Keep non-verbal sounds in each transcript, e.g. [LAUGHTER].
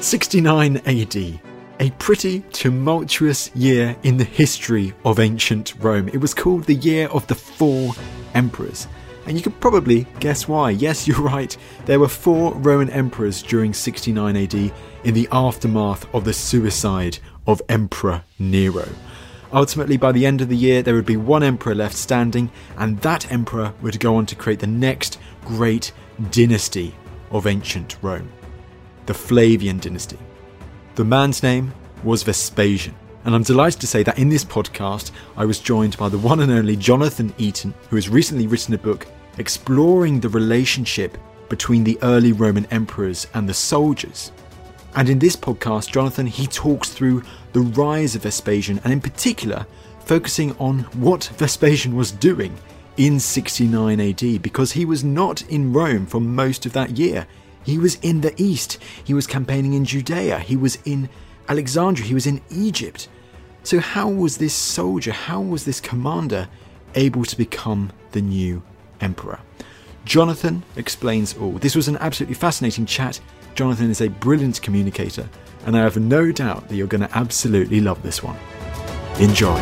69 AD, a pretty tumultuous year in the history of ancient Rome. It was called the Year of the Four Emperors. And you could probably guess why. [LAUGHS] Yes, you're right. There were four Roman emperors during 69 AD in the aftermath of the suicide of Emperor Nero. Ultimately, by the end of the year, there would be one emperor left standing, and that emperor would go on to create the next great dynasty of ancient Rome the Flavian dynasty. The man's name was Vespasian, and I'm delighted to say that in this podcast I was joined by the one and only Jonathan Eaton, who has recently written a book exploring the relationship between the early Roman emperors and the soldiers. And in this podcast, Jonathan he talks through the rise of Vespasian and in particular focusing on what Vespasian was doing in 69 AD because he was not in Rome for most of that year. He was in the east. He was campaigning in Judea. He was in Alexandria. He was in Egypt. So, how was this soldier, how was this commander able to become the new emperor? Jonathan explains all. This was an absolutely fascinating chat. Jonathan is a brilliant communicator, and I have no doubt that you're going to absolutely love this one. Enjoy.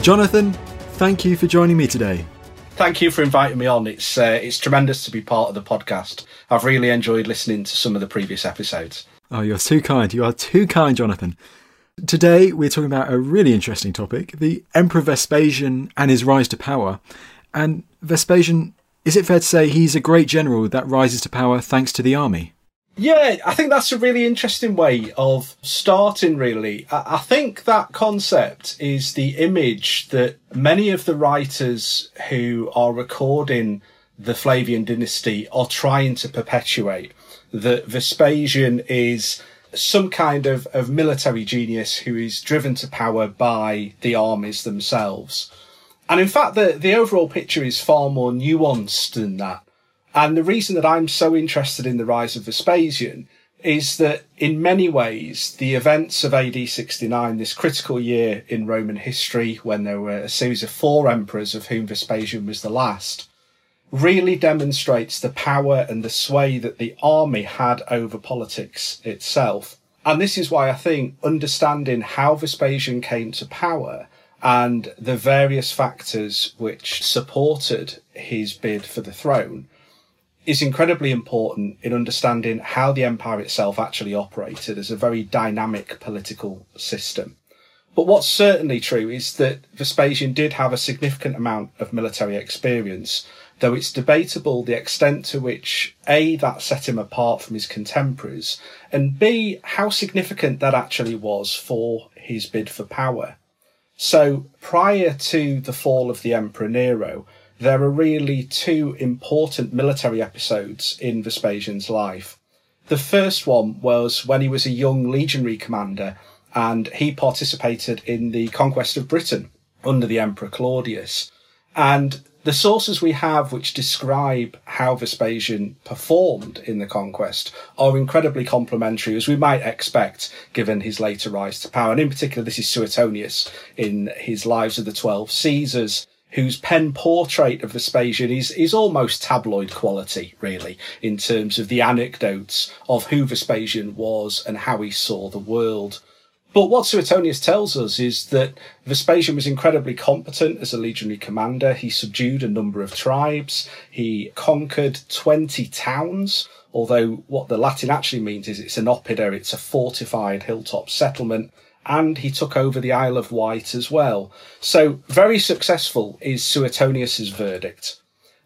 Jonathan, thank you for joining me today. Thank you for inviting me on. It's uh, it's tremendous to be part of the podcast. I've really enjoyed listening to some of the previous episodes. Oh, you're too kind. You are too kind, Jonathan. Today, we're talking about a really interesting topic the Emperor Vespasian and his rise to power. And Vespasian, is it fair to say he's a great general that rises to power thanks to the army? Yeah, I think that's a really interesting way of starting, really. I think that concept is the image that many of the writers who are recording the Flavian dynasty are trying to perpetuate. That Vespasian is some kind of, of military genius who is driven to power by the armies themselves. And in fact, the, the overall picture is far more nuanced than that. And the reason that I'm so interested in the rise of Vespasian is that in many ways, the events of AD 69, this critical year in Roman history, when there were a series of four emperors, of whom Vespasian was the last, really demonstrates the power and the sway that the army had over politics itself. And this is why I think understanding how Vespasian came to power and the various factors which supported his bid for the throne is incredibly important in understanding how the empire itself actually operated as a very dynamic political system. But what's certainly true is that Vespasian did have a significant amount of military experience, though it's debatable the extent to which A, that set him apart from his contemporaries, and B, how significant that actually was for his bid for power. So prior to the fall of the Emperor Nero, there are really two important military episodes in Vespasian's life. The first one was when he was a young legionary commander and he participated in the conquest of Britain under the Emperor Claudius. And the sources we have which describe how Vespasian performed in the conquest are incredibly complimentary, as we might expect, given his later rise to power. And in particular, this is Suetonius in his Lives of the Twelve Caesars, whose pen portrait of Vespasian is, is almost tabloid quality, really, in terms of the anecdotes of who Vespasian was and how he saw the world. But what Suetonius tells us is that Vespasian was incredibly competent as a legionary commander. He subdued a number of tribes. He conquered 20 towns, although what the Latin actually means is it's an oppida, it's a fortified hilltop settlement. And he took over the Isle of Wight as well. So very successful is Suetonius's verdict.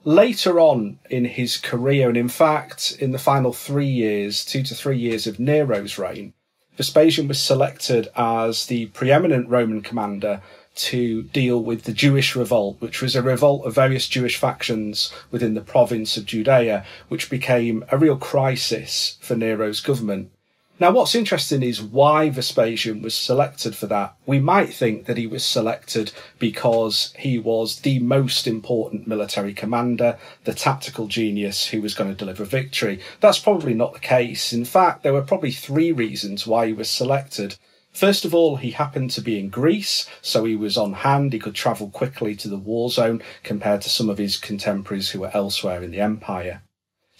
Later on in his career, and in fact, in the final three years, two to three years of Nero's reign, Vespasian was selected as the preeminent Roman commander to deal with the Jewish revolt, which was a revolt of various Jewish factions within the province of Judea, which became a real crisis for Nero's government. Now, what's interesting is why Vespasian was selected for that. We might think that he was selected because he was the most important military commander, the tactical genius who was going to deliver victory. That's probably not the case. In fact, there were probably three reasons why he was selected. First of all, he happened to be in Greece, so he was on hand. He could travel quickly to the war zone compared to some of his contemporaries who were elsewhere in the empire.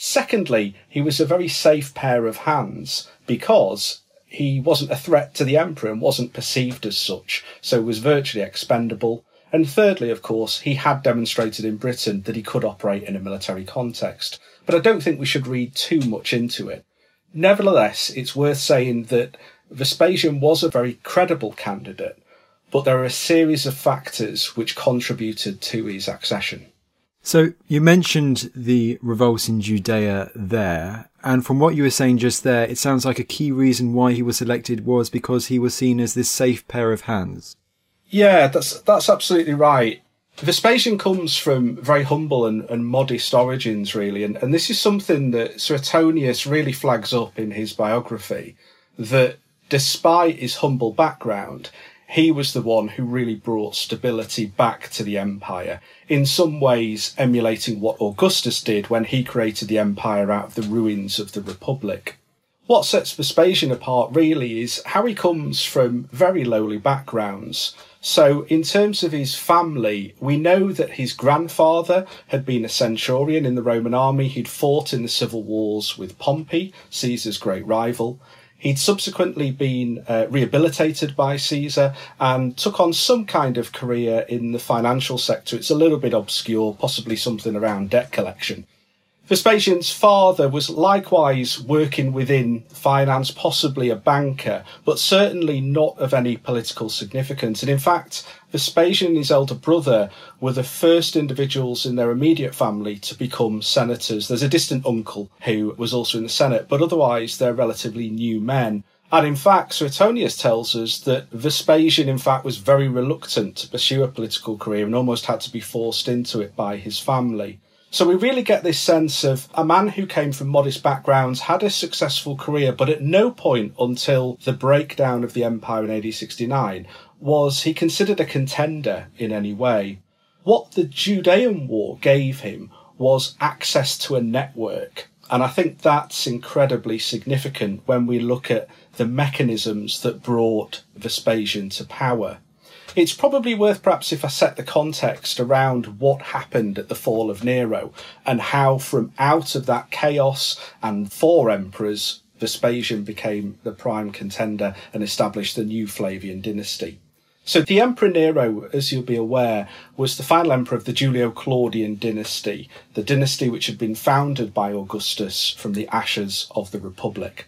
Secondly, he was a very safe pair of hands because he wasn't a threat to the emperor and wasn't perceived as such, so was virtually expendable. And thirdly, of course, he had demonstrated in Britain that he could operate in a military context. But I don't think we should read too much into it. Nevertheless, it's worth saying that Vespasian was a very credible candidate, but there are a series of factors which contributed to his accession. So you mentioned the revolts in Judea there, and from what you were saying just there, it sounds like a key reason why he was selected was because he was seen as this safe pair of hands. Yeah, that's that's absolutely right. Vespasian comes from very humble and, and modest origins, really, and, and this is something that Suetonius really flags up in his biography. That despite his humble background, he was the one who really brought stability back to the empire, in some ways emulating what Augustus did when he created the empire out of the ruins of the Republic. What sets Vespasian apart really is how he comes from very lowly backgrounds. So, in terms of his family, we know that his grandfather had been a centurion in the Roman army. He'd fought in the civil wars with Pompey, Caesar's great rival. He'd subsequently been uh, rehabilitated by Caesar and took on some kind of career in the financial sector. It's a little bit obscure, possibly something around debt collection. Vespasian's father was likewise working within finance, possibly a banker, but certainly not of any political significance. And in fact, Vespasian and his elder brother were the first individuals in their immediate family to become senators. There's a distant uncle who was also in the Senate, but otherwise they're relatively new men. And in fact, Suetonius tells us that Vespasian, in fact, was very reluctant to pursue a political career and almost had to be forced into it by his family. So we really get this sense of a man who came from modest backgrounds, had a successful career, but at no point until the breakdown of the empire in AD 69 was he considered a contender in any way. What the Judean War gave him was access to a network. And I think that's incredibly significant when we look at the mechanisms that brought Vespasian to power. It's probably worth perhaps if I set the context around what happened at the fall of Nero and how from out of that chaos and four emperors, Vespasian became the prime contender and established the new Flavian dynasty. So the Emperor Nero, as you'll be aware, was the final emperor of the Julio-Claudian dynasty, the dynasty which had been founded by Augustus from the ashes of the Republic.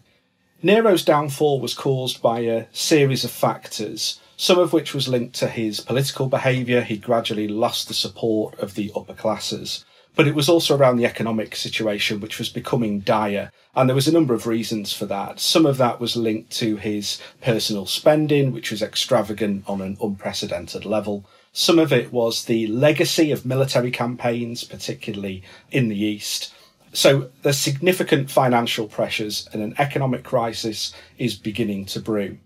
Nero's downfall was caused by a series of factors, some of which was linked to his political behaviour. He gradually lost the support of the upper classes. But it was also around the economic situation, which was becoming dire. And there was a number of reasons for that. Some of that was linked to his personal spending, which was extravagant on an unprecedented level. Some of it was the legacy of military campaigns, particularly in the East. So there's significant financial pressures and an economic crisis is beginning to brew.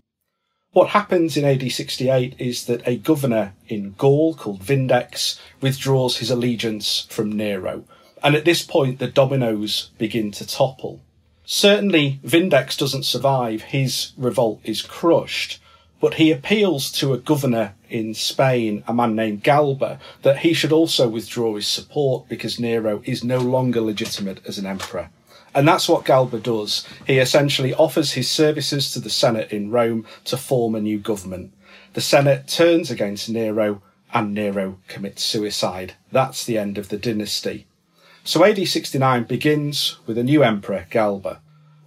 What happens in AD 68 is that a governor in Gaul called Vindex withdraws his allegiance from Nero. And at this point, the dominoes begin to topple. Certainly, Vindex doesn't survive. His revolt is crushed. But he appeals to a governor in Spain, a man named Galba, that he should also withdraw his support because Nero is no longer legitimate as an emperor. And that's what Galba does. He essentially offers his services to the Senate in Rome to form a new government. The Senate turns against Nero and Nero commits suicide. That's the end of the dynasty. So AD 69 begins with a new emperor, Galba.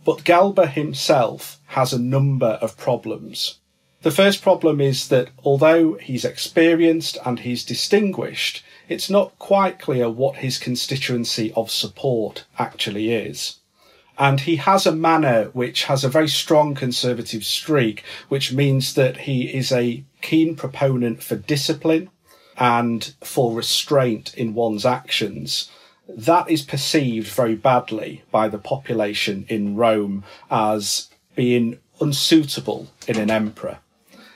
But Galba himself has a number of problems. The first problem is that although he's experienced and he's distinguished, it's not quite clear what his constituency of support actually is. And he has a manner which has a very strong conservative streak, which means that he is a keen proponent for discipline and for restraint in one's actions. That is perceived very badly by the population in Rome as being unsuitable in an emperor.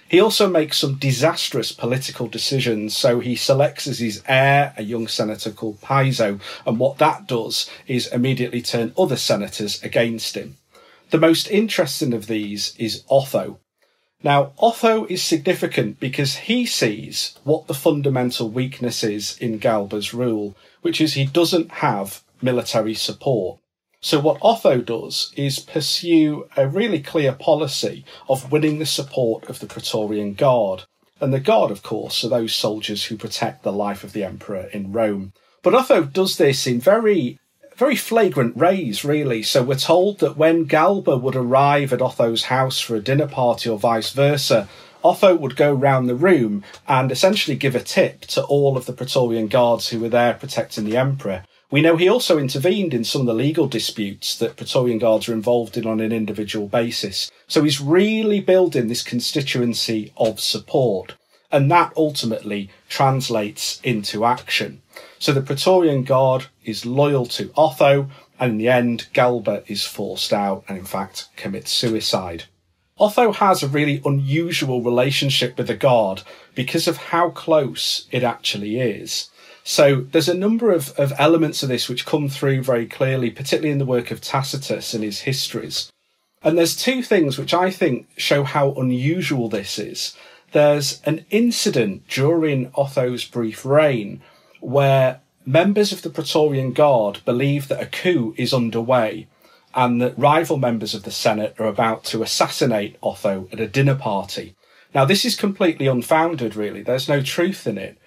He also makes some disastrous political decisions. So he selects as his heir a young senator called Piso, and what that does is immediately turn other senators against him. The most interesting of these is Otho. Now, Otho is significant because he sees what the fundamental weakness is in Galba's rule, which is he doesn't have military support. So what Otho does is pursue a really clear policy of winning the support of the Praetorian Guard. And the Guard, of course, are those soldiers who protect the life of the emperor in Rome. But Otho does this in very, very flagrant ways, really. So we're told that when Galba would arrive at Otho's house for a dinner party or vice versa, Otho would go round the room and essentially give a tip to all of the Praetorian guards who were there protecting the emperor. We know he also intervened in some of the legal disputes that Praetorian Guards are involved in on an individual basis. So he's really building this constituency of support. And that ultimately translates into action. So the Praetorian Guard is loyal to Otho, and in the end, Galba is forced out and, in fact, commits suicide. Otho has a really unusual relationship with the Guard because of how close it actually is. So there's a number of, of elements of this which come through very clearly, particularly in the work of Tacitus and his histories. And there's two things which I think show how unusual this is. There's an incident during Otho's brief reign where members of the Praetorian Guard believe that a coup is underway and that rival members of the Senate are about to assassinate Otho at a dinner party. Now, this is completely unfounded, really. There's no truth in it.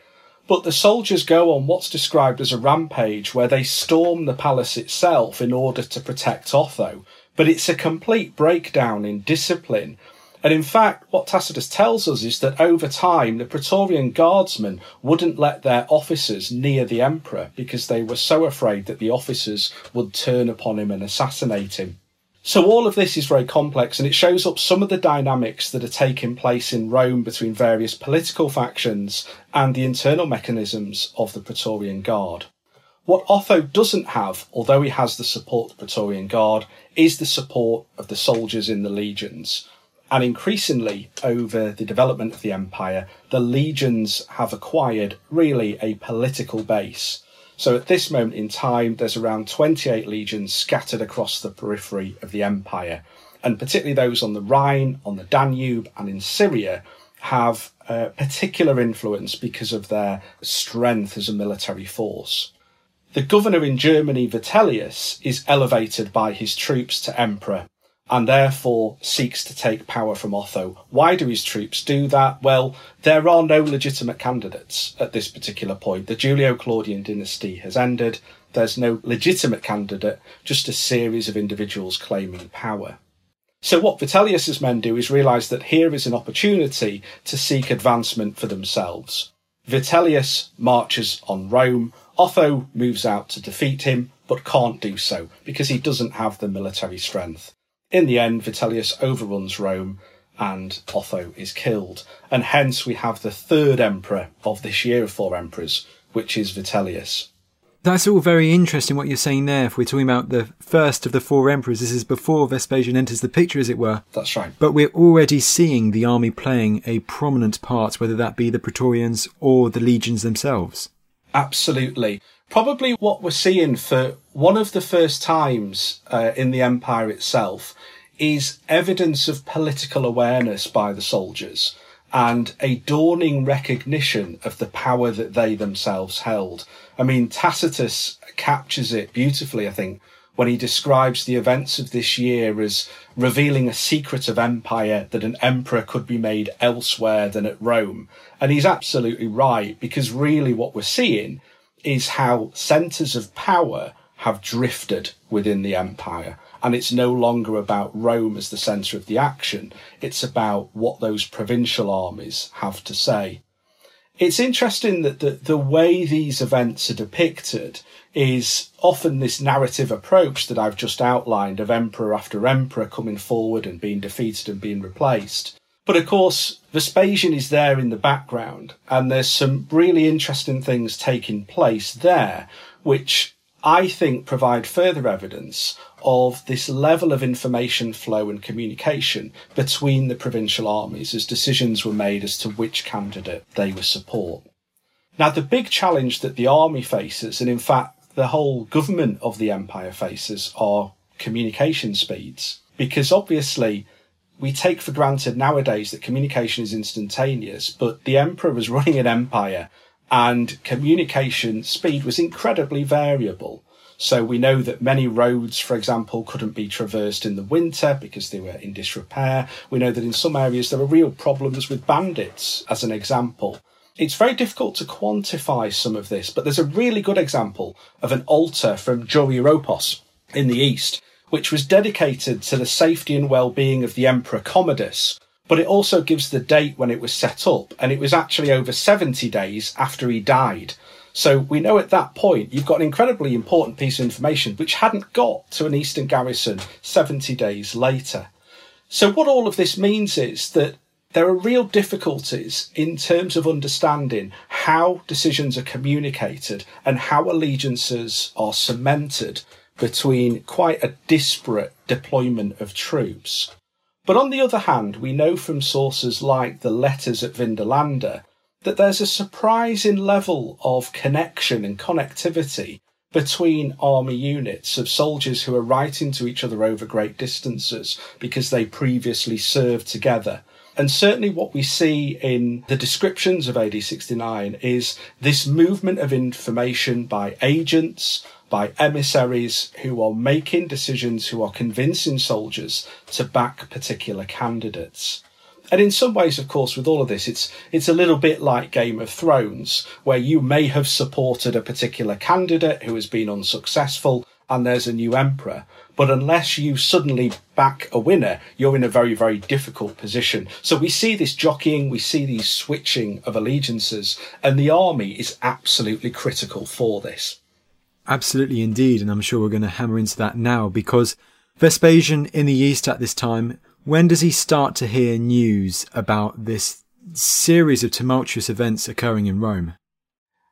But the soldiers go on what's described as a rampage where they storm the palace itself in order to protect Otho. But it's a complete breakdown in discipline. And in fact, what Tacitus tells us is that over time, the Praetorian guardsmen wouldn't let their officers near the emperor because they were so afraid that the officers would turn upon him and assassinate him. So all of this is very complex and it shows up some of the dynamics that are taking place in Rome between various political factions and the internal mechanisms of the Praetorian Guard. What Otho doesn't have, although he has the support of the Praetorian Guard, is the support of the soldiers in the legions. And increasingly, over the development of the empire, the legions have acquired really a political base. So at this moment in time, there's around 28 legions scattered across the periphery of the empire. And particularly those on the Rhine, on the Danube, and in Syria have a particular influence because of their strength as a military force. The governor in Germany, Vitellius, is elevated by his troops to emperor and therefore seeks to take power from Otho. Why do his troops do that? Well, there are no legitimate candidates at this particular point. The Julio Claudian dynasty has ended. There's no legitimate candidate, just a series of individuals claiming power. So what Vitellius's men do is realize that here is an opportunity to seek advancement for themselves. Vitellius marches on Rome. Otho moves out to defeat him, but can't do so because he doesn't have the military strength. In the end, Vitellius overruns Rome and Otho is killed. And hence we have the third emperor of this year of four emperors, which is Vitellius. That's all very interesting what you're saying there. If we're talking about the first of the four emperors, this is before Vespasian enters the picture, as it were. That's right. But we're already seeing the army playing a prominent part, whether that be the Praetorians or the legions themselves. Absolutely. Probably what we're seeing for one of the first times uh, in the empire itself is evidence of political awareness by the soldiers and a dawning recognition of the power that they themselves held. I mean, Tacitus captures it beautifully, I think, when he describes the events of this year as revealing a secret of empire that an emperor could be made elsewhere than at Rome. And he's absolutely right, because really what we're seeing is how centres of power have drifted within the empire. And it's no longer about Rome as the centre of the action. It's about what those provincial armies have to say. It's interesting that the, the way these events are depicted is often this narrative approach that I've just outlined of emperor after emperor coming forward and being defeated and being replaced. But of course, Vespasian is there in the background, and there's some really interesting things taking place there, which I think provide further evidence of this level of information flow and communication between the provincial armies as decisions were made as to which candidate they would support. Now, the big challenge that the army faces, and in fact, the whole government of the empire faces are communication speeds. Because obviously, we take for granted nowadays that communication is instantaneous, but the emperor was running an empire and communication speed was incredibly variable. So we know that many roads, for example, couldn't be traversed in the winter because they were in disrepair. We know that in some areas there are real problems with bandits, as an example. It's very difficult to quantify some of this, but there's a really good example of an altar from Dura-Europos in the east, which was dedicated to the safety and well-being of the Emperor Commodus. But it also gives the date when it was set up, and it was actually over 70 days after he died. So we know at that point you've got an incredibly important piece of information which hadn't got to an Eastern garrison 70 days later. So what all of this means is that there are real difficulties in terms of understanding how decisions are communicated and how allegiances are cemented between quite a disparate deployment of troops. But on the other hand, we know from sources like the letters at Vindolanda that there's a surprising level of connection and connectivity between army units of soldiers who are writing to each other over great distances because they previously served together and certainly what we see in the descriptions of AD 69 is this movement of information by agents, by emissaries who are making decisions, who are convincing soldiers to back particular candidates. And in some ways, of course, with all of this, it's it's a little bit like Game of Thrones, where you may have supported a particular candidate who has been unsuccessful, and there's a new emperor. But unless you suddenly back a winner, you're in a very, very difficult position. So we see this jockeying, we see these switching of allegiances, and the army is absolutely critical for this. Absolutely indeed, and I'm sure we're going to hammer into that now because Vespasian in the East at this time, when does he start to hear news about this series of tumultuous events occurring in Rome?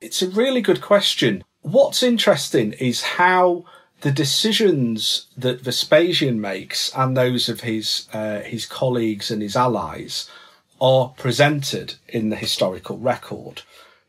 It's a really good question. What's interesting is how the decisions that Vespasian makes and those of his uh, his colleagues and his allies are presented in the historical record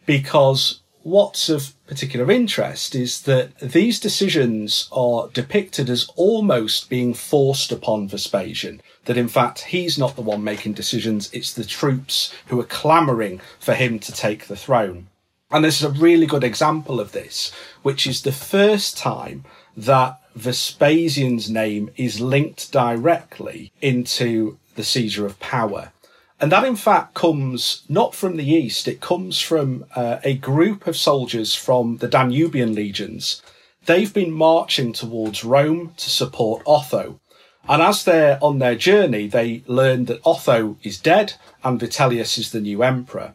because what's of particular interest is that these decisions are depicted as almost being forced upon Vespasian. That in fact he's not the one making decisions, it's the troops who are clamouring for him to take the throne. And this is a really good example of this, which is the first time that Vespasian's name is linked directly into the seizure of power. And that, in fact, comes not from the east, it comes from uh, a group of soldiers from the Danubian legions. They've been marching towards Rome to support Otho. And as they're on their journey, they learn that Otho is dead and Vitellius is the new emperor.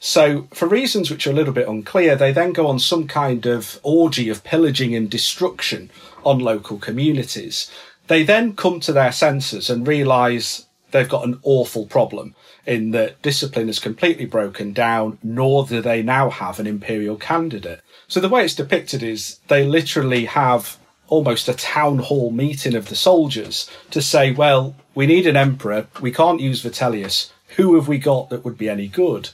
So, for reasons which are a little bit unclear, they then go on some kind of orgy of pillaging and destruction on local communities. They then come to their senses and realise they've got an awful problem in that discipline has completely broken down, nor do they now have an imperial candidate. So the way it's depicted is they literally have almost a town hall meeting of the soldiers to say, well, we need an emperor. We can't use Vitellius. Who have we got that would be any good?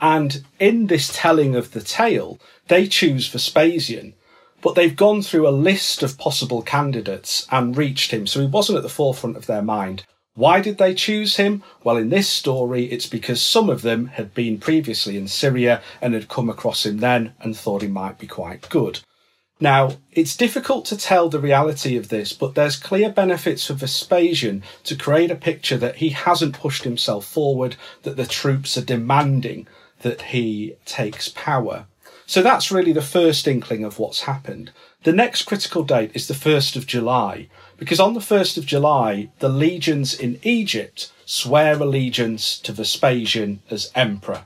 And in this telling of the tale, they choose Vespasian, but they've gone through a list of possible candidates and reached him, so he wasn't at the forefront of their mind. Why did they choose him? Well, in this story, it's because some of them had been previously in Syria and had come across him then and thought he might be quite good. Now, it's difficult to tell the reality of this, but there's clear benefits for Vespasian to create a picture that he hasn't pushed himself forward, that the troops are demanding that he takes power. So that's really the first inkling of what's happened. The next critical date is the 1st of July, because on the 1st of July, the legions in Egypt swear allegiance to Vespasian as emperor.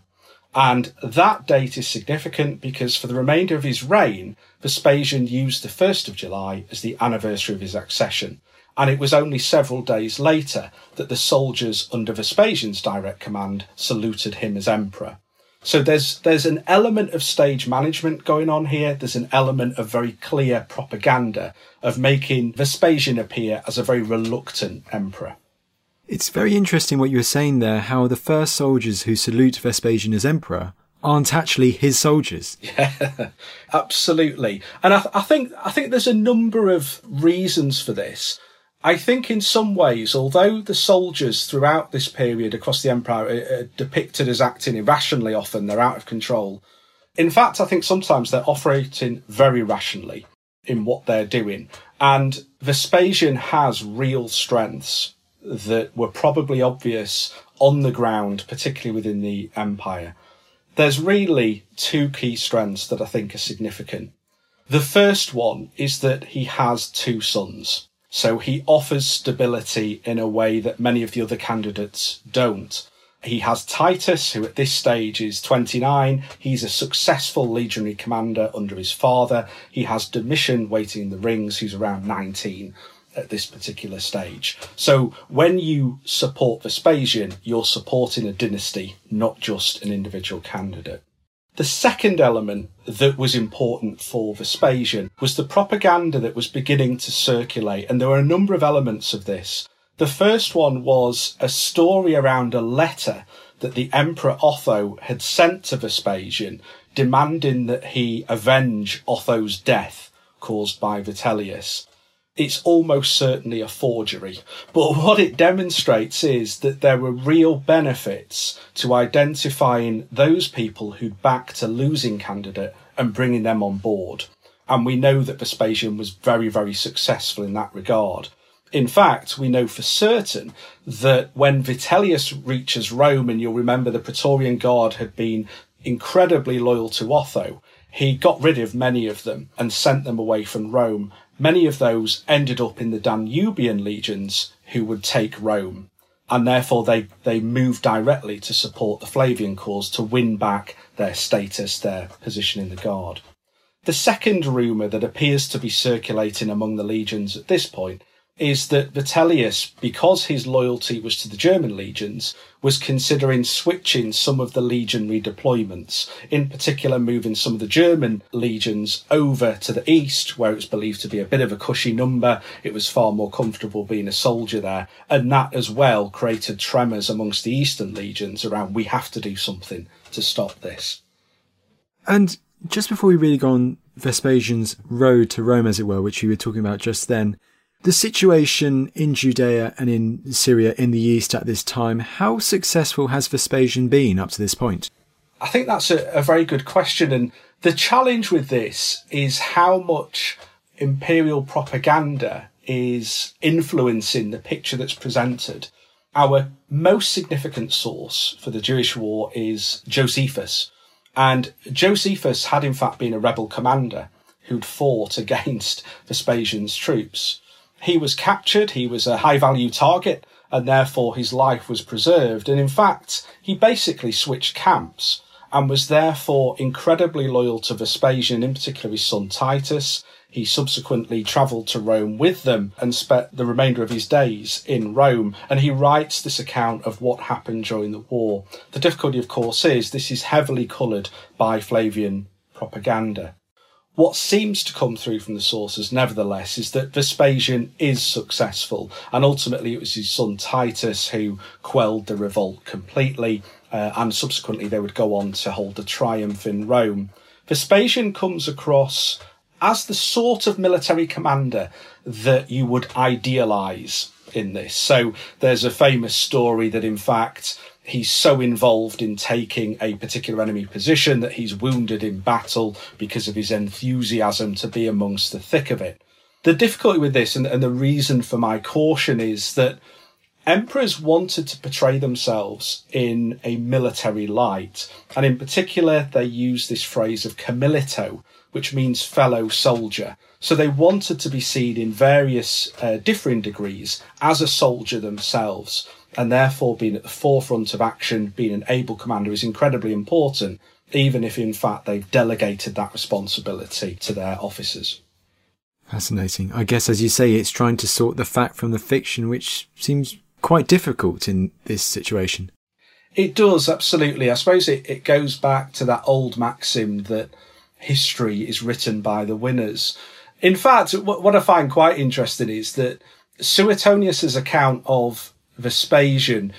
And that date is significant because for the remainder of his reign, Vespasian used the 1st of July as the anniversary of his accession. And it was only several days later that the soldiers under Vespasian's direct command saluted him as emperor. So there's there's an element of stage management going on here. There's an element of very clear propaganda of making Vespasian appear as a very reluctant emperor. It's very interesting what you were saying there, how the first soldiers who salute Vespasian as emperor aren't actually his soldiers. [LAUGHS] Yeah, absolutely. And I, I think I think there's a number of reasons for this. I think in some ways, although the soldiers throughout this period across the empire are, depicted as acting irrationally often, they're out of control. In fact, I think sometimes they're operating very rationally in what they're doing. And Vespasian has real strengths that were probably obvious on the ground, particularly within the empire. There's really two key strengths that I think are significant. The first one is that he has two sons. So he offers stability in a way that many of the other candidates don't. He has Titus, who at this stage is 29. He's a successful legionary commander under his father. He has Domitian waiting in the rings, who's around 19 at this particular stage. So when you support Vespasian, you're supporting a dynasty, not just an individual candidate. The second element that was important for Vespasian was the propaganda that was beginning to circulate, and there were a number of elements of this. The first one was a story around a letter that the Emperor Otho had sent to Vespasian, demanding that he avenge Otho's death caused by Vitellius it's almost certainly a forgery. But [LAUGHS] what it demonstrates is that there were real benefits to identifying those people who'd backed a losing candidate and bringing them on board. And we know that Vespasian was very, very successful in that regard. In fact, we know for certain that when Vitellius reaches Rome, and you'll remember the Praetorian Guard had been incredibly loyal to Otho, he got rid of many of them and sent them away from Rome Many of those ended up in the Danubian legions who would take Rome. And therefore they, they moved directly to support the Flavian cause to win back their status, their position in the guard. The second rumour that appears to be circulating among the legions at this point is that Vitellius, because his loyalty was to the German legions, was considering switching some of the legionary deployments, in particular moving some of the German legions over to the east, where it was believed to be a bit of a cushy number. It was far more comfortable being a soldier there. And that as well created tremors amongst the eastern legions around we have to do something to stop this. And just before we really go on Vespasian's road to Rome, as it were, which we were talking about just then, the situation in Judea and in Syria in the east at this time, how successful has Vespasian been up to this point? I think that's a, a very good question. And the challenge with this is how much imperial propaganda is influencing the picture that's presented. Our most significant source for the Jewish war is Josephus. And Josephus had in fact been a rebel commander who'd fought [LAUGHS] against Vespasian's troops. He was captured, he was a high value target, and therefore his life was preserved. And in fact, he basically switched camps and was therefore incredibly loyal to Vespasian, in particular his son Titus. He subsequently travelled to Rome with them and spent the remainder of his days in Rome. And he writes this account of what happened during the war. The difficulty, of course, is this is heavily coloured by Flavian propaganda. What seems to come through from the sources, nevertheless, is that Vespasian is successful, and ultimately it was his son Titus who quelled the revolt completely, uh, and subsequently they would go on to hold a triumph in Rome. Vespasian comes across as the sort of military commander that you would idealize in this. So there's a famous story that in fact he's so involved in taking a particular enemy position that he's wounded in battle because of his enthusiasm to be amongst the thick of it. The difficulty with this and, and the reason for my caution is that emperors wanted to portray themselves in a military light. And in particular, they use this phrase of commilito, which means fellow soldier. So they wanted to be seen in various uh, differing degrees as a soldier themselves. And therefore, being at the forefront of action, being an able commander is incredibly important, even if in fact they've delegated that responsibility to their officers. Fascinating. I guess, as you say, it's trying to sort the fact from the fiction, which seems quite difficult in this situation. It does, absolutely. I suppose it, it goes back to that old maxim that history is written by the winners. In fact, what, what I find quite interesting is that Suetonius's account of Vespasian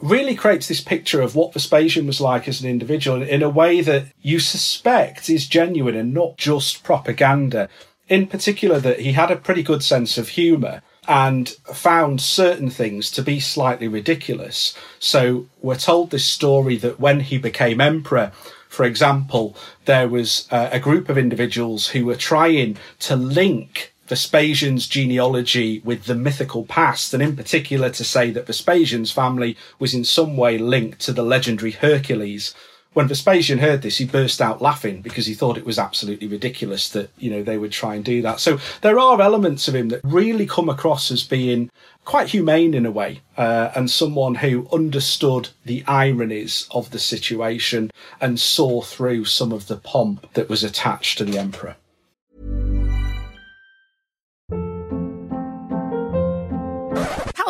really creates this picture of what Vespasian was like as an individual in a way that you suspect is genuine and not just propaganda. In particular, that he had a pretty good sense of humour and found certain things to be slightly ridiculous. So we're told this story that when he became emperor, for example, there was uh, a group of individuals who were trying to link Vespasian's genealogy with the mythical past, and in particular to say that Vespasian's family was in some way linked to the legendary Hercules. When Vespasian heard this, he burst out laughing because he thought it was absolutely ridiculous that, you know, they would try and do that. So there are elements of him that really come across as being quite humane in a way, uh, and someone who understood the ironies of the situation and saw through some of the pomp that was attached to the emperor.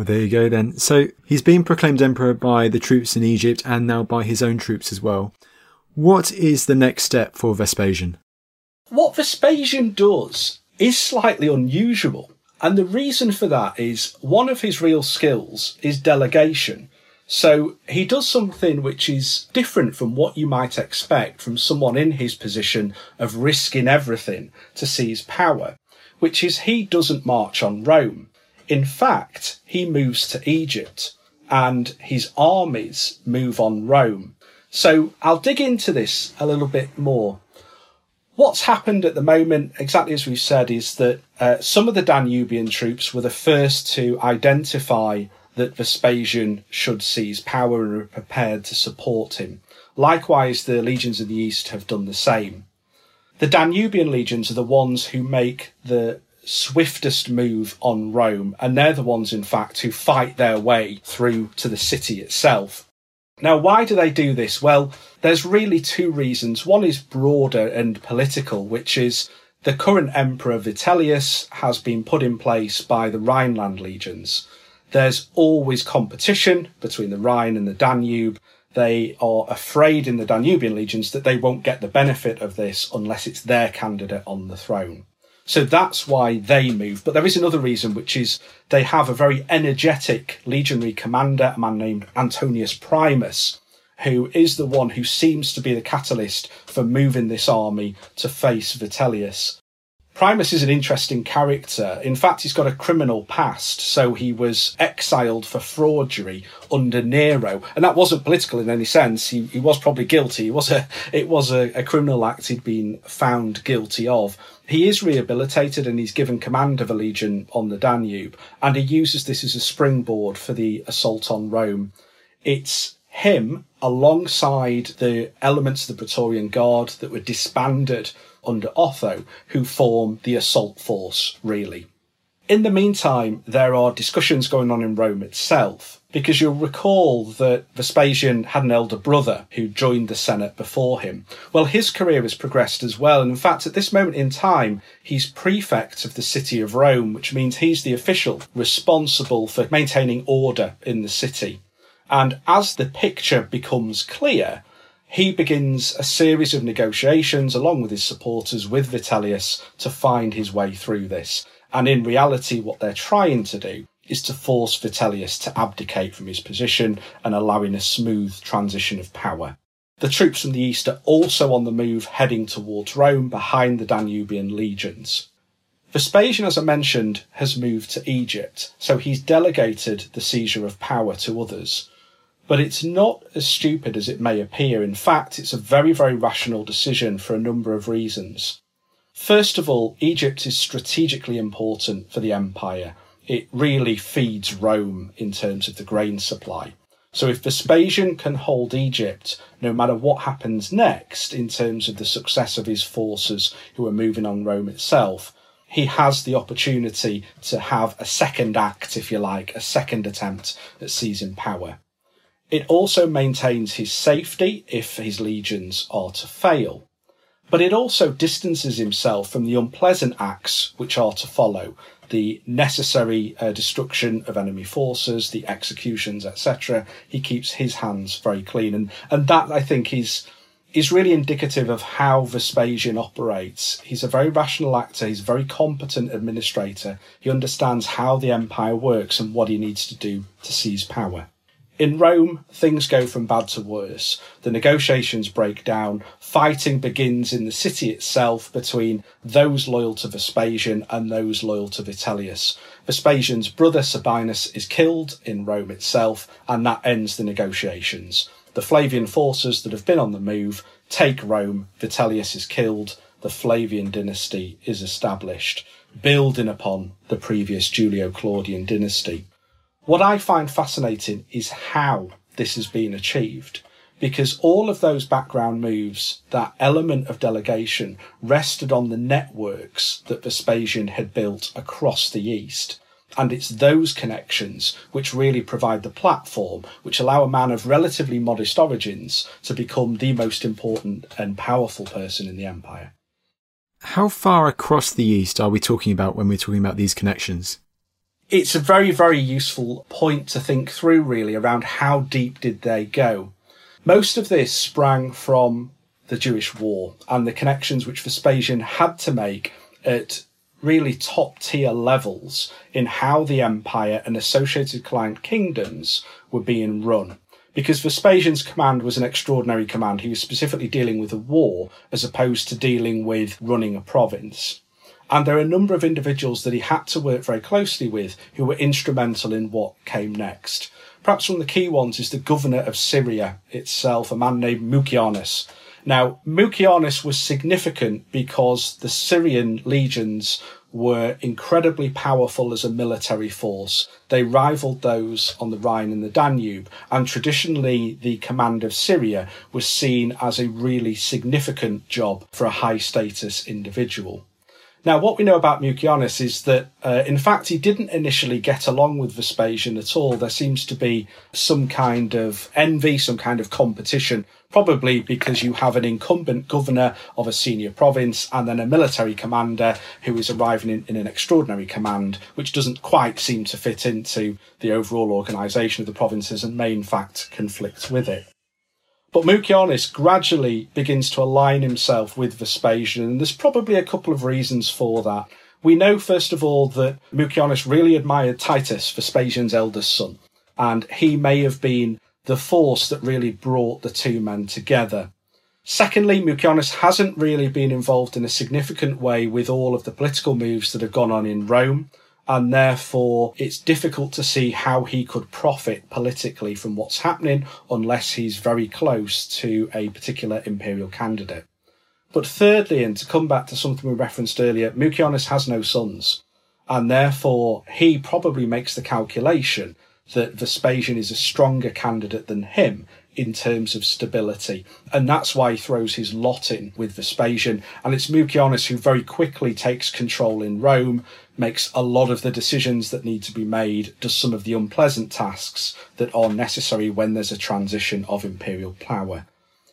Well, there you go then. So he's been proclaimed emperor by the troops in Egypt and now by his own troops as well. What is the next step for Vespasian? What Vespasian does is slightly unusual. And the reason for that is one of his real skills is delegation. So he does something which is different from what you might expect from someone in his position of risking everything to seize power, which is he doesn't march on Rome. In fact, he moves to Egypt and his armies move on Rome. So I'll dig into this a little bit more. What's happened at the moment, exactly as we've said, is that uh, some of the Danubian troops were the first to identify that Vespasian should seize power and are prepared to support him. Likewise, the legions of the East have done the same. The Danubian legions are the ones who make the swiftest move on Rome, and they're the ones, in fact, who fight their way through to the city itself. Now, why do they do this? Well, there's really two reasons. One is broader and political, which is the current emperor Vitellius has been put in place by the Rhineland legions. There's always competition between the Rhine and the Danube. They are afraid in the Danubian legions that they won't get the benefit of this unless it's their candidate on the throne. So that's why they move. But there is another reason, which is they have a very energetic legionary commander, a man named Antonius Primus, who is the one who seems to be the catalyst for moving this army to face Vitellius. Primus is an interesting character. In fact, he's got a criminal past. So he was exiled for forgery under Nero. And that wasn't political in any sense. He, he was probably guilty. It was, a, it was a, a criminal act he'd been found guilty of. He is rehabilitated and he's given command of a legion on the Danube. And he uses this as a springboard for the assault on Rome. It's him alongside the elements of the Praetorian Guard that were disbanded under Otho, who form the assault force, really. In the meantime, there are discussions going on in Rome itself, because you'll recall that Vespasian had an elder brother who joined the Senate before him. Well, his career has progressed as well, and in fact, at this moment in time, he's prefect of the city of Rome, which means he's the official responsible for maintaining order in the city. And as the picture becomes clear, he begins a series of negotiations along with his supporters with Vitellius to find his way through this. And in reality, what they're trying to do is to force Vitellius to abdicate from his position and allowing a smooth transition of power. The troops from the east are also on the move heading towards Rome behind the Danubian legions. Vespasian, as I mentioned, has moved to Egypt, so he's delegated the seizure of power to others. But it's not as stupid as it may appear. In fact, it's a very, very rational decision for a number of reasons. First of all, Egypt is strategically important for the empire. It really feeds Rome in terms of the grain supply. So if Vespasian can hold Egypt, no matter what happens next in terms of the success of his forces who are moving on Rome itself, he has the opportunity to have a second act, if you like, a second attempt at seizing power. It also maintains his safety if his legions are to fail. But it also distances himself from the unpleasant acts which are to follow the necessary uh, destruction of enemy forces, the executions, etc. He keeps his hands very clean, and and that I think is is really indicative of how Vespasian operates. He's a very rational actor. He's a very competent administrator. He understands how the empire works and what he needs to do to seize power. In Rome, things go from bad to worse. The negotiations break down. Fighting begins in the city itself between those loyal to Vespasian and those loyal to Vitellius. Vespasian's brother Sabinus is killed in Rome itself, and that ends the negotiations. The Flavian forces that have been on the move take Rome. Vitellius is killed. The Flavian dynasty is established, building upon the previous Julio Claudian dynasty. What I find fascinating is how this has been achieved because all of those background moves, that element of delegation, rested on the networks that Vespasian had built across the East. And it's those connections which really provide the platform which allow a man of relatively modest origins to become the most important and powerful person in the empire. How far across the East are we talking about when we're talking about these connections? It's a very, very useful point to think through, really, around how deep did they go. Most of this sprang from the Jewish War and the connections which Vespasian had to make at really top tier levels in how the empire and associated client kingdoms were being run. Because Vespasian's command was an extraordinary command. He was specifically dealing with a war as opposed to dealing with running a province. And there are a number of individuals that he had to work very closely with who were instrumental in what came next. Perhaps one of the key ones is the governor of Syria itself, a man named Mucianus. Now, Mucianus was significant because the Syrian legions were incredibly powerful as a military force. They rivaled those on the Rhine and the Danube, and traditionally the command of Syria was seen as a really significant job for a high status individual. Now, what we know about Mucianus is that, uh, in fact, he didn't initially get along with Vespasian at all. There seems to be some kind of envy, some kind of competition, probably because you have an incumbent governor of a senior province and then a military commander who is arriving in, in an extraordinary command, which doesn't quite seem to fit into the overall organisation of the provinces and may, in fact, conflict with it. But Mucianus gradually begins to align himself with Vespasian, and there's probably a couple of reasons for that. We know, first of all, that Mucianus really admired Titus, Vespasian's eldest son, and he may have been the force that really brought the two men together. Secondly, Mucianus hasn't really been involved in a significant way with all of the political moves that have gone on in Rome, and therefore it's difficult to see how he could profit politically from what's happening unless he's very close to a particular imperial candidate. But thirdly, and to come back to something we referenced earlier, Mucianus has no sons, and therefore he probably makes the calculation that Vespasian is a stronger candidate than him in terms of stability. And that's why he throws his lot in with Vespasian. And it's Mucianus who very quickly takes control in Rome, makes a lot of the decisions that need to be made, does some of the unpleasant tasks that are necessary when there's a transition of imperial power.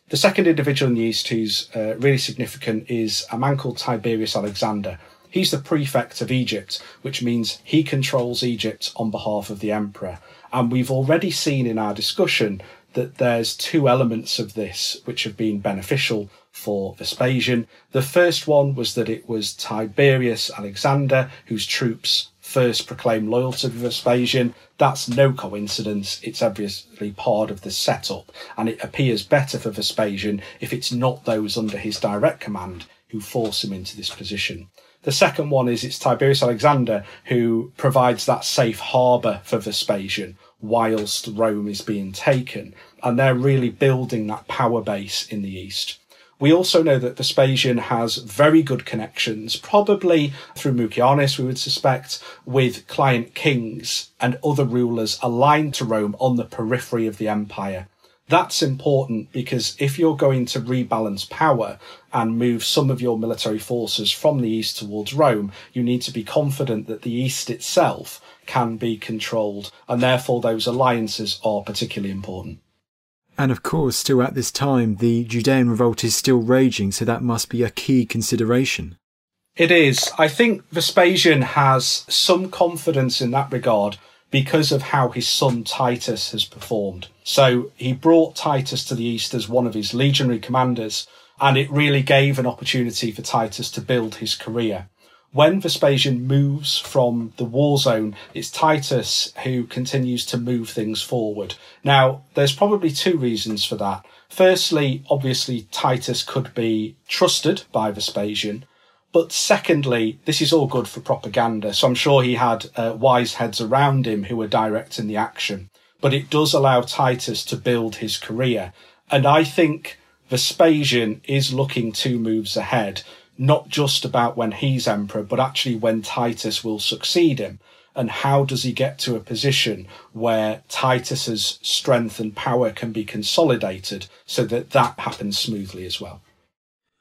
The second individual in the East who's uh, really significant is a man called Tiberius Alexander. He's the prefect of Egypt, which means he controls Egypt on behalf of the emperor. And we've already seen in our discussion that there's two elements of this which have been beneficial for Vespasian. The first one was that it was Tiberius Alexander whose troops first proclaimed loyalty to Vespasian. That's no coincidence. It's obviously part of the setup, and it appears better for Vespasian if it's not those under his direct command who force him into this position. The second one is it's Tiberius Alexander who provides that safe harbour for Vespasian whilst Rome is being taken. And they're really building that power base in the East. We also know that Vespasian has very good connections, probably through Mucianus, we would suspect, with client kings and other rulers aligned to Rome on the periphery of the empire. That's important because if you're going to rebalance power and move some of your military forces from the east towards Rome, you need to be confident that the east itself can be controlled, and therefore those alliances are particularly important. And of course, still at this time, the Judean revolt is still raging, so that must be a key consideration. It is. I think Vespasian has some confidence in that regard because of how his son Titus has performed. So he brought Titus to the east as one of his legionary commanders, and it really gave an opportunity for Titus to build his career when Vespasian moves from the war zone, it's Titus who continues to move things forward. Now, there's probably two reasons for that. Firstly, obviously, Titus could be trusted by Vespasian. But secondly, this is all good for propaganda. So I'm sure he had uh, wise heads around him who were directing the action. But it does allow Titus to build his career. And I think Vespasian is looking two moves ahead not just about when he's emperor, but actually when Titus will succeed him. And how does he get to a position where Titus's strength and power can be consolidated so that that happens smoothly as well?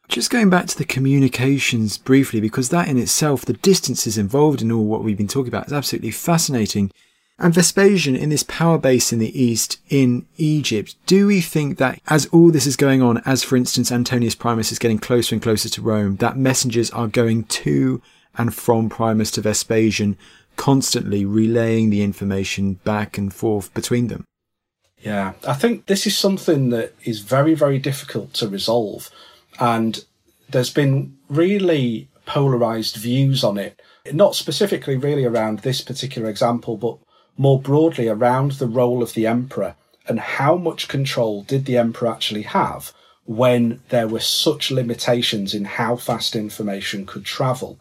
Just going back to the communications briefly, because that in itself, the distances involved in all what we've been talking about is absolutely fascinating. And Vespasian in this power base in the east in Egypt, do we think that as all this is going on, as for instance Antonius Primus is getting closer and closer to Rome, that messengers are going to and from Primus to Vespasian, constantly relaying the information back and forth between them? Yeah, I think this is something that is very, very difficult to resolve. And there's been really polarized views on it, not specifically really around this particular example, but more broadly around the role of the emperor and how much control did the emperor actually have when there were such limitations in how fast information could travel.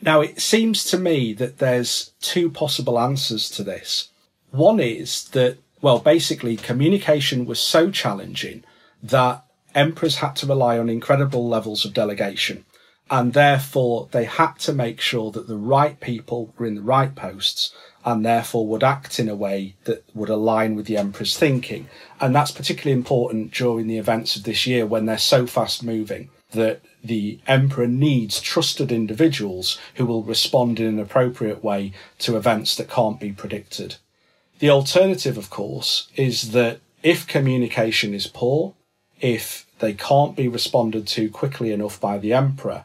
Now, it seems to me that there's two possible answers to this. One is that, well, basically communication was so challenging that emperors had to rely on incredible levels of delegation. And therefore they had to make sure that the right people were in the right posts and therefore would act in a way that would align with the emperor's thinking. And that's particularly important during the events of this year when they're so fast moving that the emperor needs trusted individuals who will respond in an appropriate way to events that can't be predicted. The alternative, of course, is that if communication is poor, if they can't be responded to quickly enough by the emperor,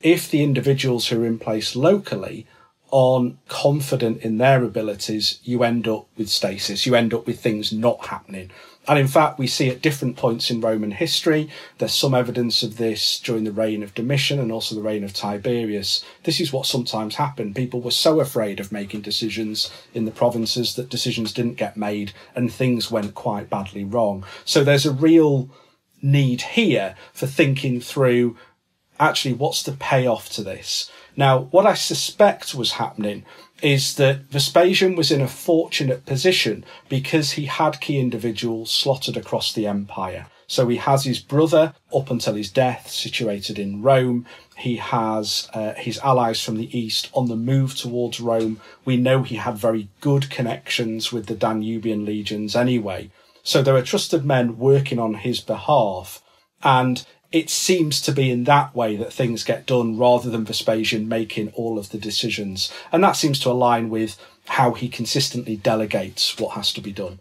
if the individuals who are in place locally aren't confident in their abilities, you end up with stasis. You end up with things not happening. And in fact, we see at different points in Roman history, there's some evidence of this during the reign of Domitian and also the reign of Tiberius. This is what sometimes happened. People were so afraid of making decisions in the provinces that decisions didn't get made and things went quite badly wrong. So there's a real need here for thinking through actually what's the payoff to this. Now, what I suspect was happening is that Vespasian was in a fortunate position because he had key individuals slotted across the empire. So he has his brother up until his death situated in Rome. He has uh, his allies from the east on the move towards Rome. We know he had very good connections with the Danubian legions anyway. So there are trusted men working on his behalf. And it seems to be in that way that things get done rather than Vespasian making all of the decisions. And that seems to align with how he consistently delegates what has to be done.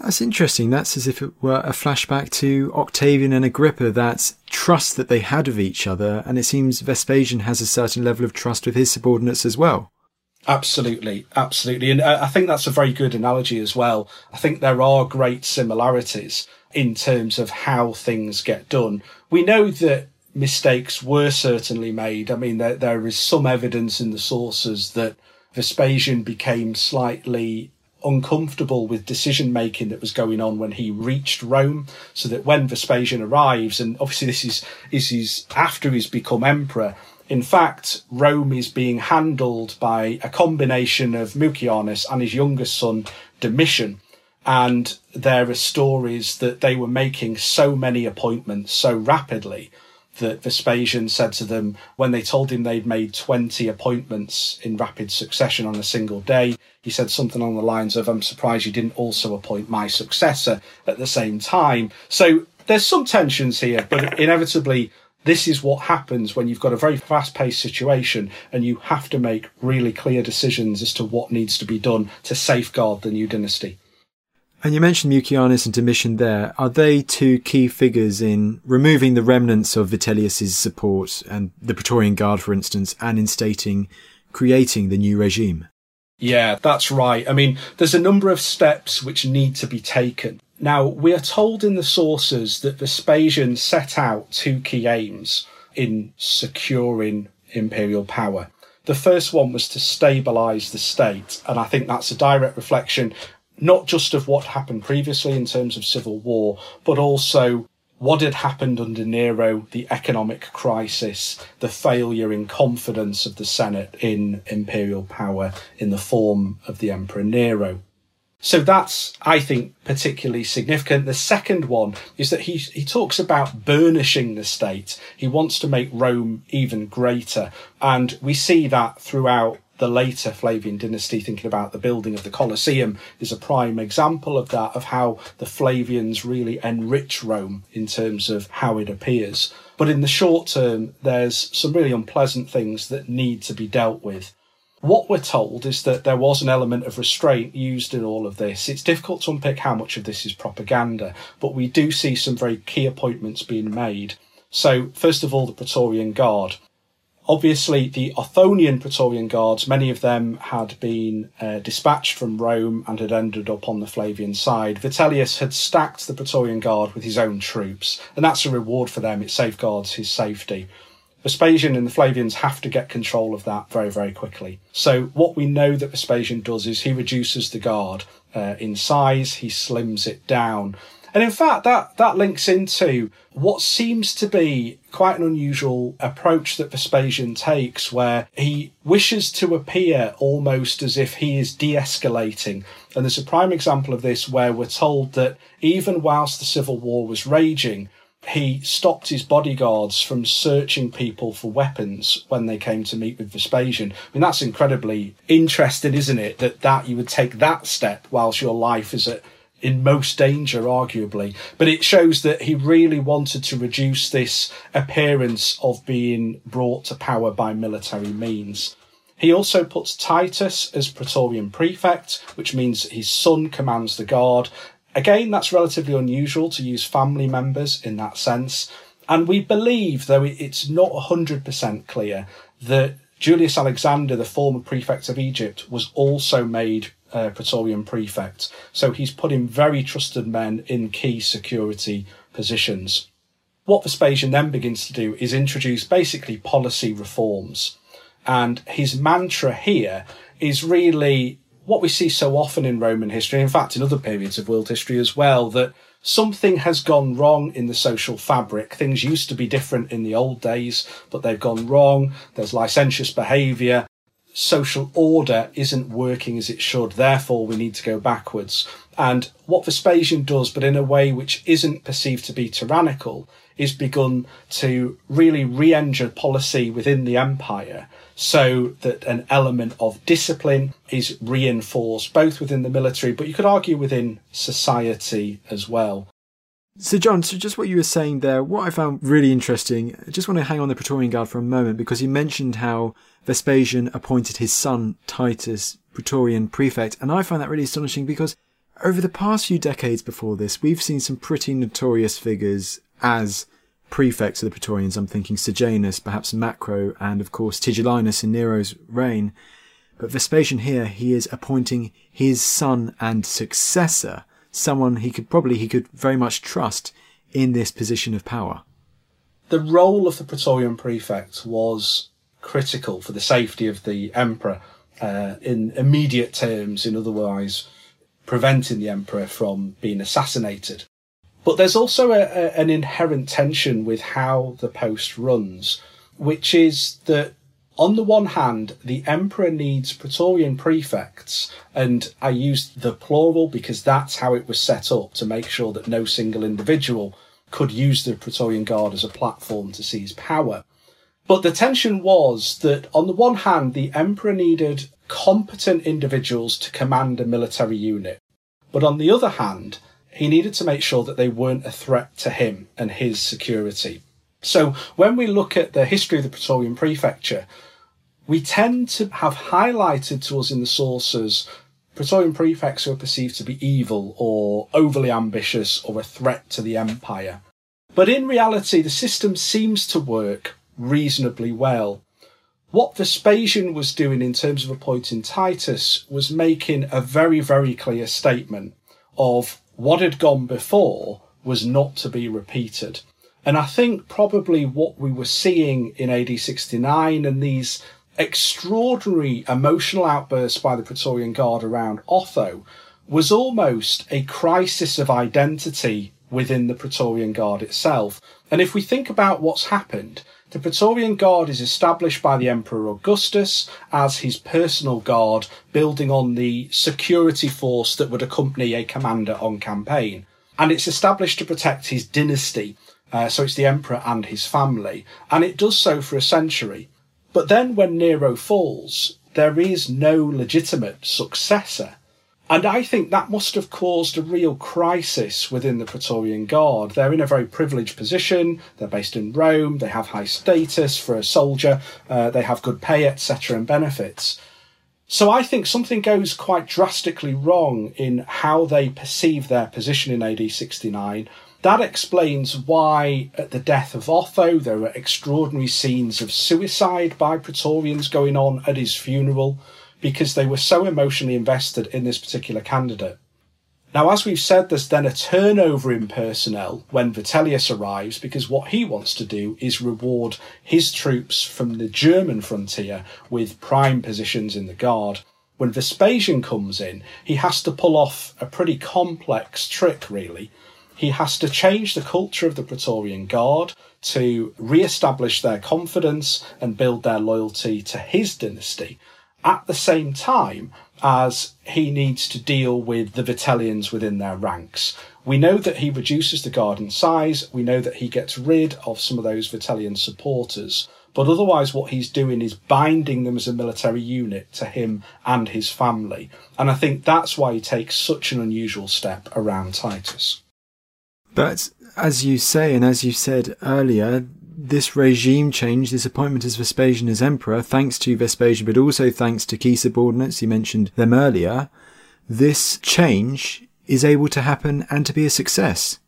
That's interesting. That's as if it were a flashback to Octavian and Agrippa, that trust that they had of each other. And it seems Vespasian has a certain level of trust with his subordinates as well. Absolutely, absolutely. And uh, I think that's a very good analogy as well. I think there are great similarities in terms of how things get done. We know that mistakes were certainly made. I mean, there, there is some evidence in the sources that Vespasian became slightly uncomfortable with decision making that was going on when he reached Rome. So that when Vespasian arrives, and obviously this is, this is after he's become emperor, in fact, Rome is being handled by a combination of Mucianus and his youngest son, Domitian. And there are stories that they were making so many appointments so rapidly that Vespasian said to them when they told him they'd made 20 appointments in rapid succession on a single day. He said something along the lines of, I'm surprised you didn't also appoint my successor at the same time. So there's some tensions here, but inevitably this is what happens when you've got a very fast paced situation and you have to make really clear decisions as to what needs to be done to safeguard the new dynasty. And you mentioned Mucianus and Domitian there. Are they two key figures in removing the remnants of Vitellius's support and the Praetorian Guard, for instance, and instating, creating the new regime? Yeah, that's right. I mean, there's a number of steps which need to be taken. Now, we are told in the sources that Vespasian set out two key aims in securing imperial power. The first one was to stabilise the state, and I think that's a direct reflection not just of what happened previously in terms of civil war, but also what had happened under Nero, the economic crisis, the failure in confidence of the Senate in imperial power in the form of the Emperor Nero. So that's, I think, particularly significant. The second one is that he, he talks about burnishing the state. He wants to make Rome even greater. And we see that throughout the later Flavian dynasty, thinking about the building of the Colosseum, is a prime example of that, of how the Flavians really enrich Rome in terms of how it appears. But in the short term, there's some really unpleasant things that need to be dealt with. What we're told is that there was an element of restraint used in all of this. It's difficult to unpick how much of this is propaganda, but we do see some very key appointments being made. So, first of all, the Praetorian Guard. Obviously, the Othonian Praetorian Guards, many of them had been uh, dispatched from Rome and had ended up on the Flavian side. Vitellius had stacked the Praetorian Guard with his own troops, and that's a reward for them. It safeguards his safety. Vespasian and the Flavians have to get control of that very, very quickly. So what we know that Vespasian does is he reduces the guard uh, in size, he slims it down, and in fact, that, that links into what seems to be quite an unusual approach that Vespasian takes, where he wishes to appear almost as if he is de escalating. And there's a prime example of this where we're told that even whilst the civil war was raging, he stopped his bodyguards from searching people for weapons when they came to meet with Vespasian. I mean, that's incredibly interesting, isn't it? That, that you would take that step whilst your life is at in most danger, arguably. But it shows that he really wanted to reduce this appearance of being brought to power by military means. He also puts Titus as Praetorian prefect, which means his son commands the guard. Again, that's relatively unusual to use family members in that sense. And we believe, though it's not 100% clear, that Julius Alexander, the former prefect of Egypt, was also made uh, Praetorian prefect. So he's putting very trusted men in key security positions. What Vespasian then begins to do is introduce basically policy reforms. And his mantra here is really what we see so often in Roman history, in fact, in other periods of world history as well, that something has gone wrong in the social fabric. Things used to be different in the old days, but they've gone wrong. There's licentious behaviour. Social order isn't working as it should. Therefore, we need to go backwards. And what Vespasian does, but in a way which isn't perceived to be tyrannical, is begun to really re-engine policy within the empire so that an element of discipline is reinforced both within the military, but you could argue within society as well. So, John, so just what you were saying there, what I found really interesting, I just want to hang on the Praetorian Guard for a moment because you mentioned how Vespasian appointed his son Titus Praetorian prefect, and I find that really astonishing because over the past few decades before this, we've seen some pretty notorious figures as prefects of the Praetorians. I'm thinking Sejanus, perhaps Macro, and of course Tigellinus in Nero's reign. But Vespasian here, he is appointing his son and successor, someone he could probably, he could very much trust in this position of power. The role of the Praetorian prefect was critical for the safety of the emperor uh, in immediate terms, in otherwise preventing the emperor from being assassinated. But there's also a, a, an inherent tension with how the post runs, which is that on the one hand, the emperor needs praetorian prefects, and I use the plural because that's how it was set up to make sure that no single individual could use the praetorian guard as a platform to seize power. But the tension was that on the one hand, the emperor needed competent individuals to command a military unit. But on the other hand, he needed to make sure that they weren't a threat to him and his security. So when we look at the history of the Praetorian Prefecture, we tend to have highlighted to us in the sources Praetorian prefects who are perceived to be evil or overly ambitious or a threat to the empire. But in reality, the system seems to work reasonably well. What Vespasian was doing in terms of appointing Titus was making a very, very clear statement of what had gone before was not to be repeated. And I think probably what we were seeing in AD 69 and these extraordinary emotional outbursts by the Praetorian Guard around Otho was almost a crisis of identity within the Praetorian Guard itself. And if we think about what's happened, the Praetorian Guard is established by the Emperor Augustus as his personal guard, building on the security force that would accompany a commander on campaign. And it's established to protect his dynasty. Uh, so it's the emperor and his family. And it does so for a century. But then when Nero falls, there is no legitimate successor. And I think that must have caused a real crisis within the Praetorian Guard. They're in a very privileged position. They're based in Rome. They have high status for a soldier. Uh, they have good pay, etc., and benefits. So I think something goes quite drastically wrong in how they perceive their position in AD 69. That explains why, at the death of Otho, there were extraordinary scenes of suicide by Praetorians going on at his funeral because they were so emotionally invested in this particular candidate. Now, as we've said, there's then a turnover in personnel when Vitellius arrives because what he wants to do is reward his troops from the German frontier with prime positions in the guard. When Vespasian comes in, he has to pull off a pretty complex trick, really. He has to change the culture of the Praetorian Guard to re establish their confidence and build their loyalty to his dynasty at the same time as he needs to deal with the Vitellians within their ranks. We know that he reduces the guard in size, we know that he gets rid of some of those Vitellian supporters, but otherwise what he's doing is binding them as a military unit to him and his family. And I think that's why he takes such an unusual step around Titus. But as you say, and as you said earlier, this regime change, this appointment as Vespasian as emperor, thanks to Vespasian, but also thanks to key subordinates, you mentioned them earlier, this change is able to happen and to be a success.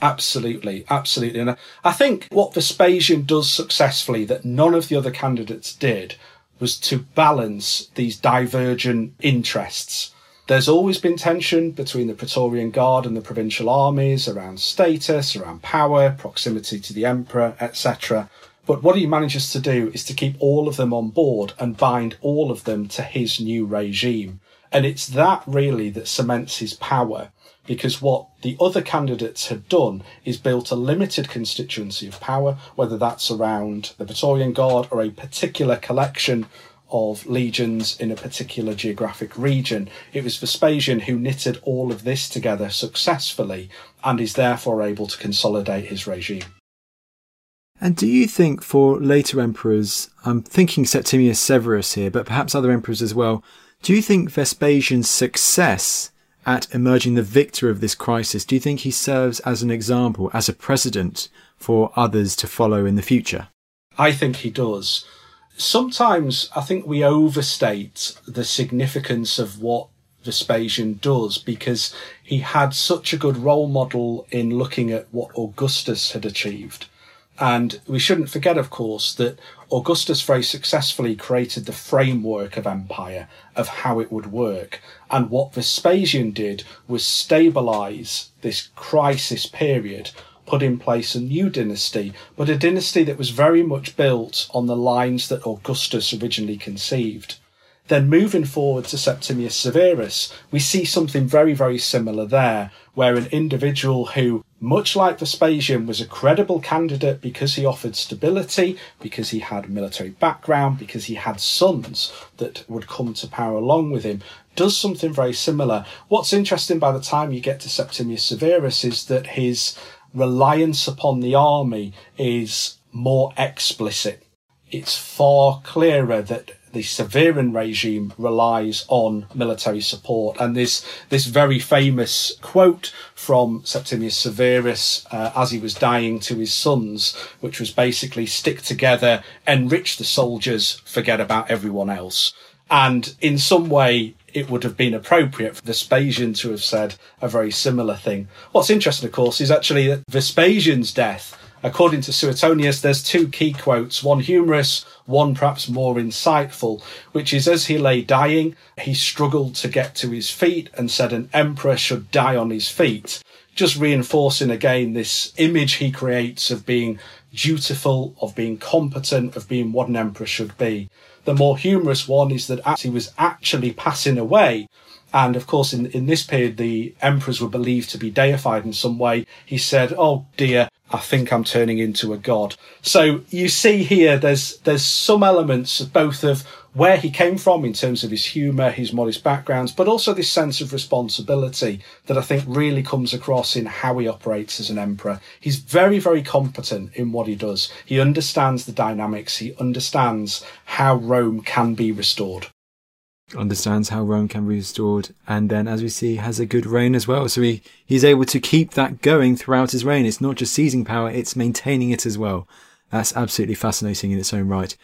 Absolutely, absolutely. And I think what Vespasian does successfully that none of the other candidates did was to balance these divergent interests. There's always been tension between the Praetorian Guard and the provincial armies around status, around power, proximity to the emperor, etc. But what he manages to do is to keep all of them on board and bind all of them to his new regime. And it's that really that cements his power because what the other candidates had done is built a limited constituency of power, whether that's around the Praetorian Guard or a particular collection of legions in a particular geographic region. It was Vespasian who knitted all of this together successfully and is therefore able to consolidate his regime. And do you think for later emperors, I'm thinking Septimius Severus here, but perhaps other emperors as well, do you think Vespasian's success at emerging the victor of this crisis, do you think he serves as an example, as a precedent for others to follow in the future? I think he does. Sometimes I think we overstate the significance of what Vespasian does because he had such a good role model in looking at what Augustus had achieved. And we shouldn't forget, of course, that Augustus very successfully created the framework of empire, of how it would work. And what Vespasian did was stabilize this crisis period, put in place a new dynasty, but a dynasty that was very much built on the lines that Augustus originally conceived. Then moving forward to Septimius Severus, we see something very, very similar there, where an individual who, much like Vespasian, was a credible candidate because he offered stability, because he had military background, because he had sons that would come to power along with him, does something very similar. What's interesting by the time you get to Septimius Severus is that his reliance upon the army is more explicit. It's far clearer that the Severan regime relies on military support. And this, this very famous quote from Septimius Severus uh, as he was dying to his sons, which was basically stick together, enrich the soldiers, forget about everyone else. And in some way, it would have been appropriate for Vespasian to have said a very similar thing. What's interesting, of course, is actually that Vespasian's death According to Suetonius, there's two key quotes, one humorous, one perhaps more insightful, which is as he lay dying, he struggled to get to his feet and said an emperor should die on his feet. Just reinforcing again this image he creates of being dutiful, of being competent, of being what an emperor should be. The more humorous one is that as he was actually passing away, and of course, in, in this period, the emperors were believed to be deified in some way. He said, Oh dear, I think I'm turning into a god. So you see here, there's, there's some elements both of where he came from in terms of his humour, his modest backgrounds, but also this sense of responsibility that I think really comes across in how he operates as an emperor. He's very, very competent in what he does. He understands the dynamics. He understands how Rome can be restored understands how Rome can be restored, and then, as we see, has a good reign as well. So he, he's able to keep that going throughout his reign. It's not just seizing power, it's maintaining it as well. That's absolutely fascinating in its own right.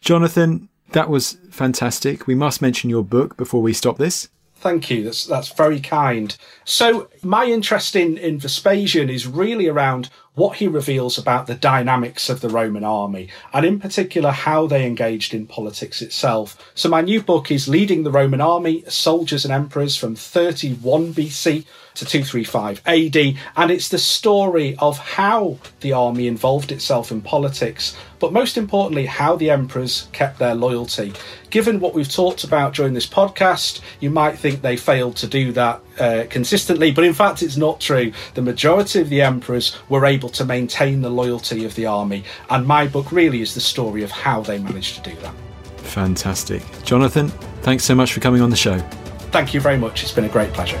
Jonathan, that was fantastic. We must mention your book before we stop this. Thank you. That's that's very kind. So my interest in, in Vespasian is really around what he reveals about the dynamics of the Roman army, and in particular how they engaged in politics itself. So my new book is Leading the Roman Army, Soldiers and Emperors from 31 BC to 235 AD, and it's the story of how the army involved itself in politics, but most importantly, how the emperors kept their loyalty. Given what we've talked about during this podcast, you might think they failed to do that uh, consistently, but in fact, it's not true. The majority of the emperors were able to maintain the loyalty of the army, and my book really is the story of how they managed to do that. Fantastic. Jonathan, thanks so much for coming on the show. Thank you very much. It's been a great pleasure.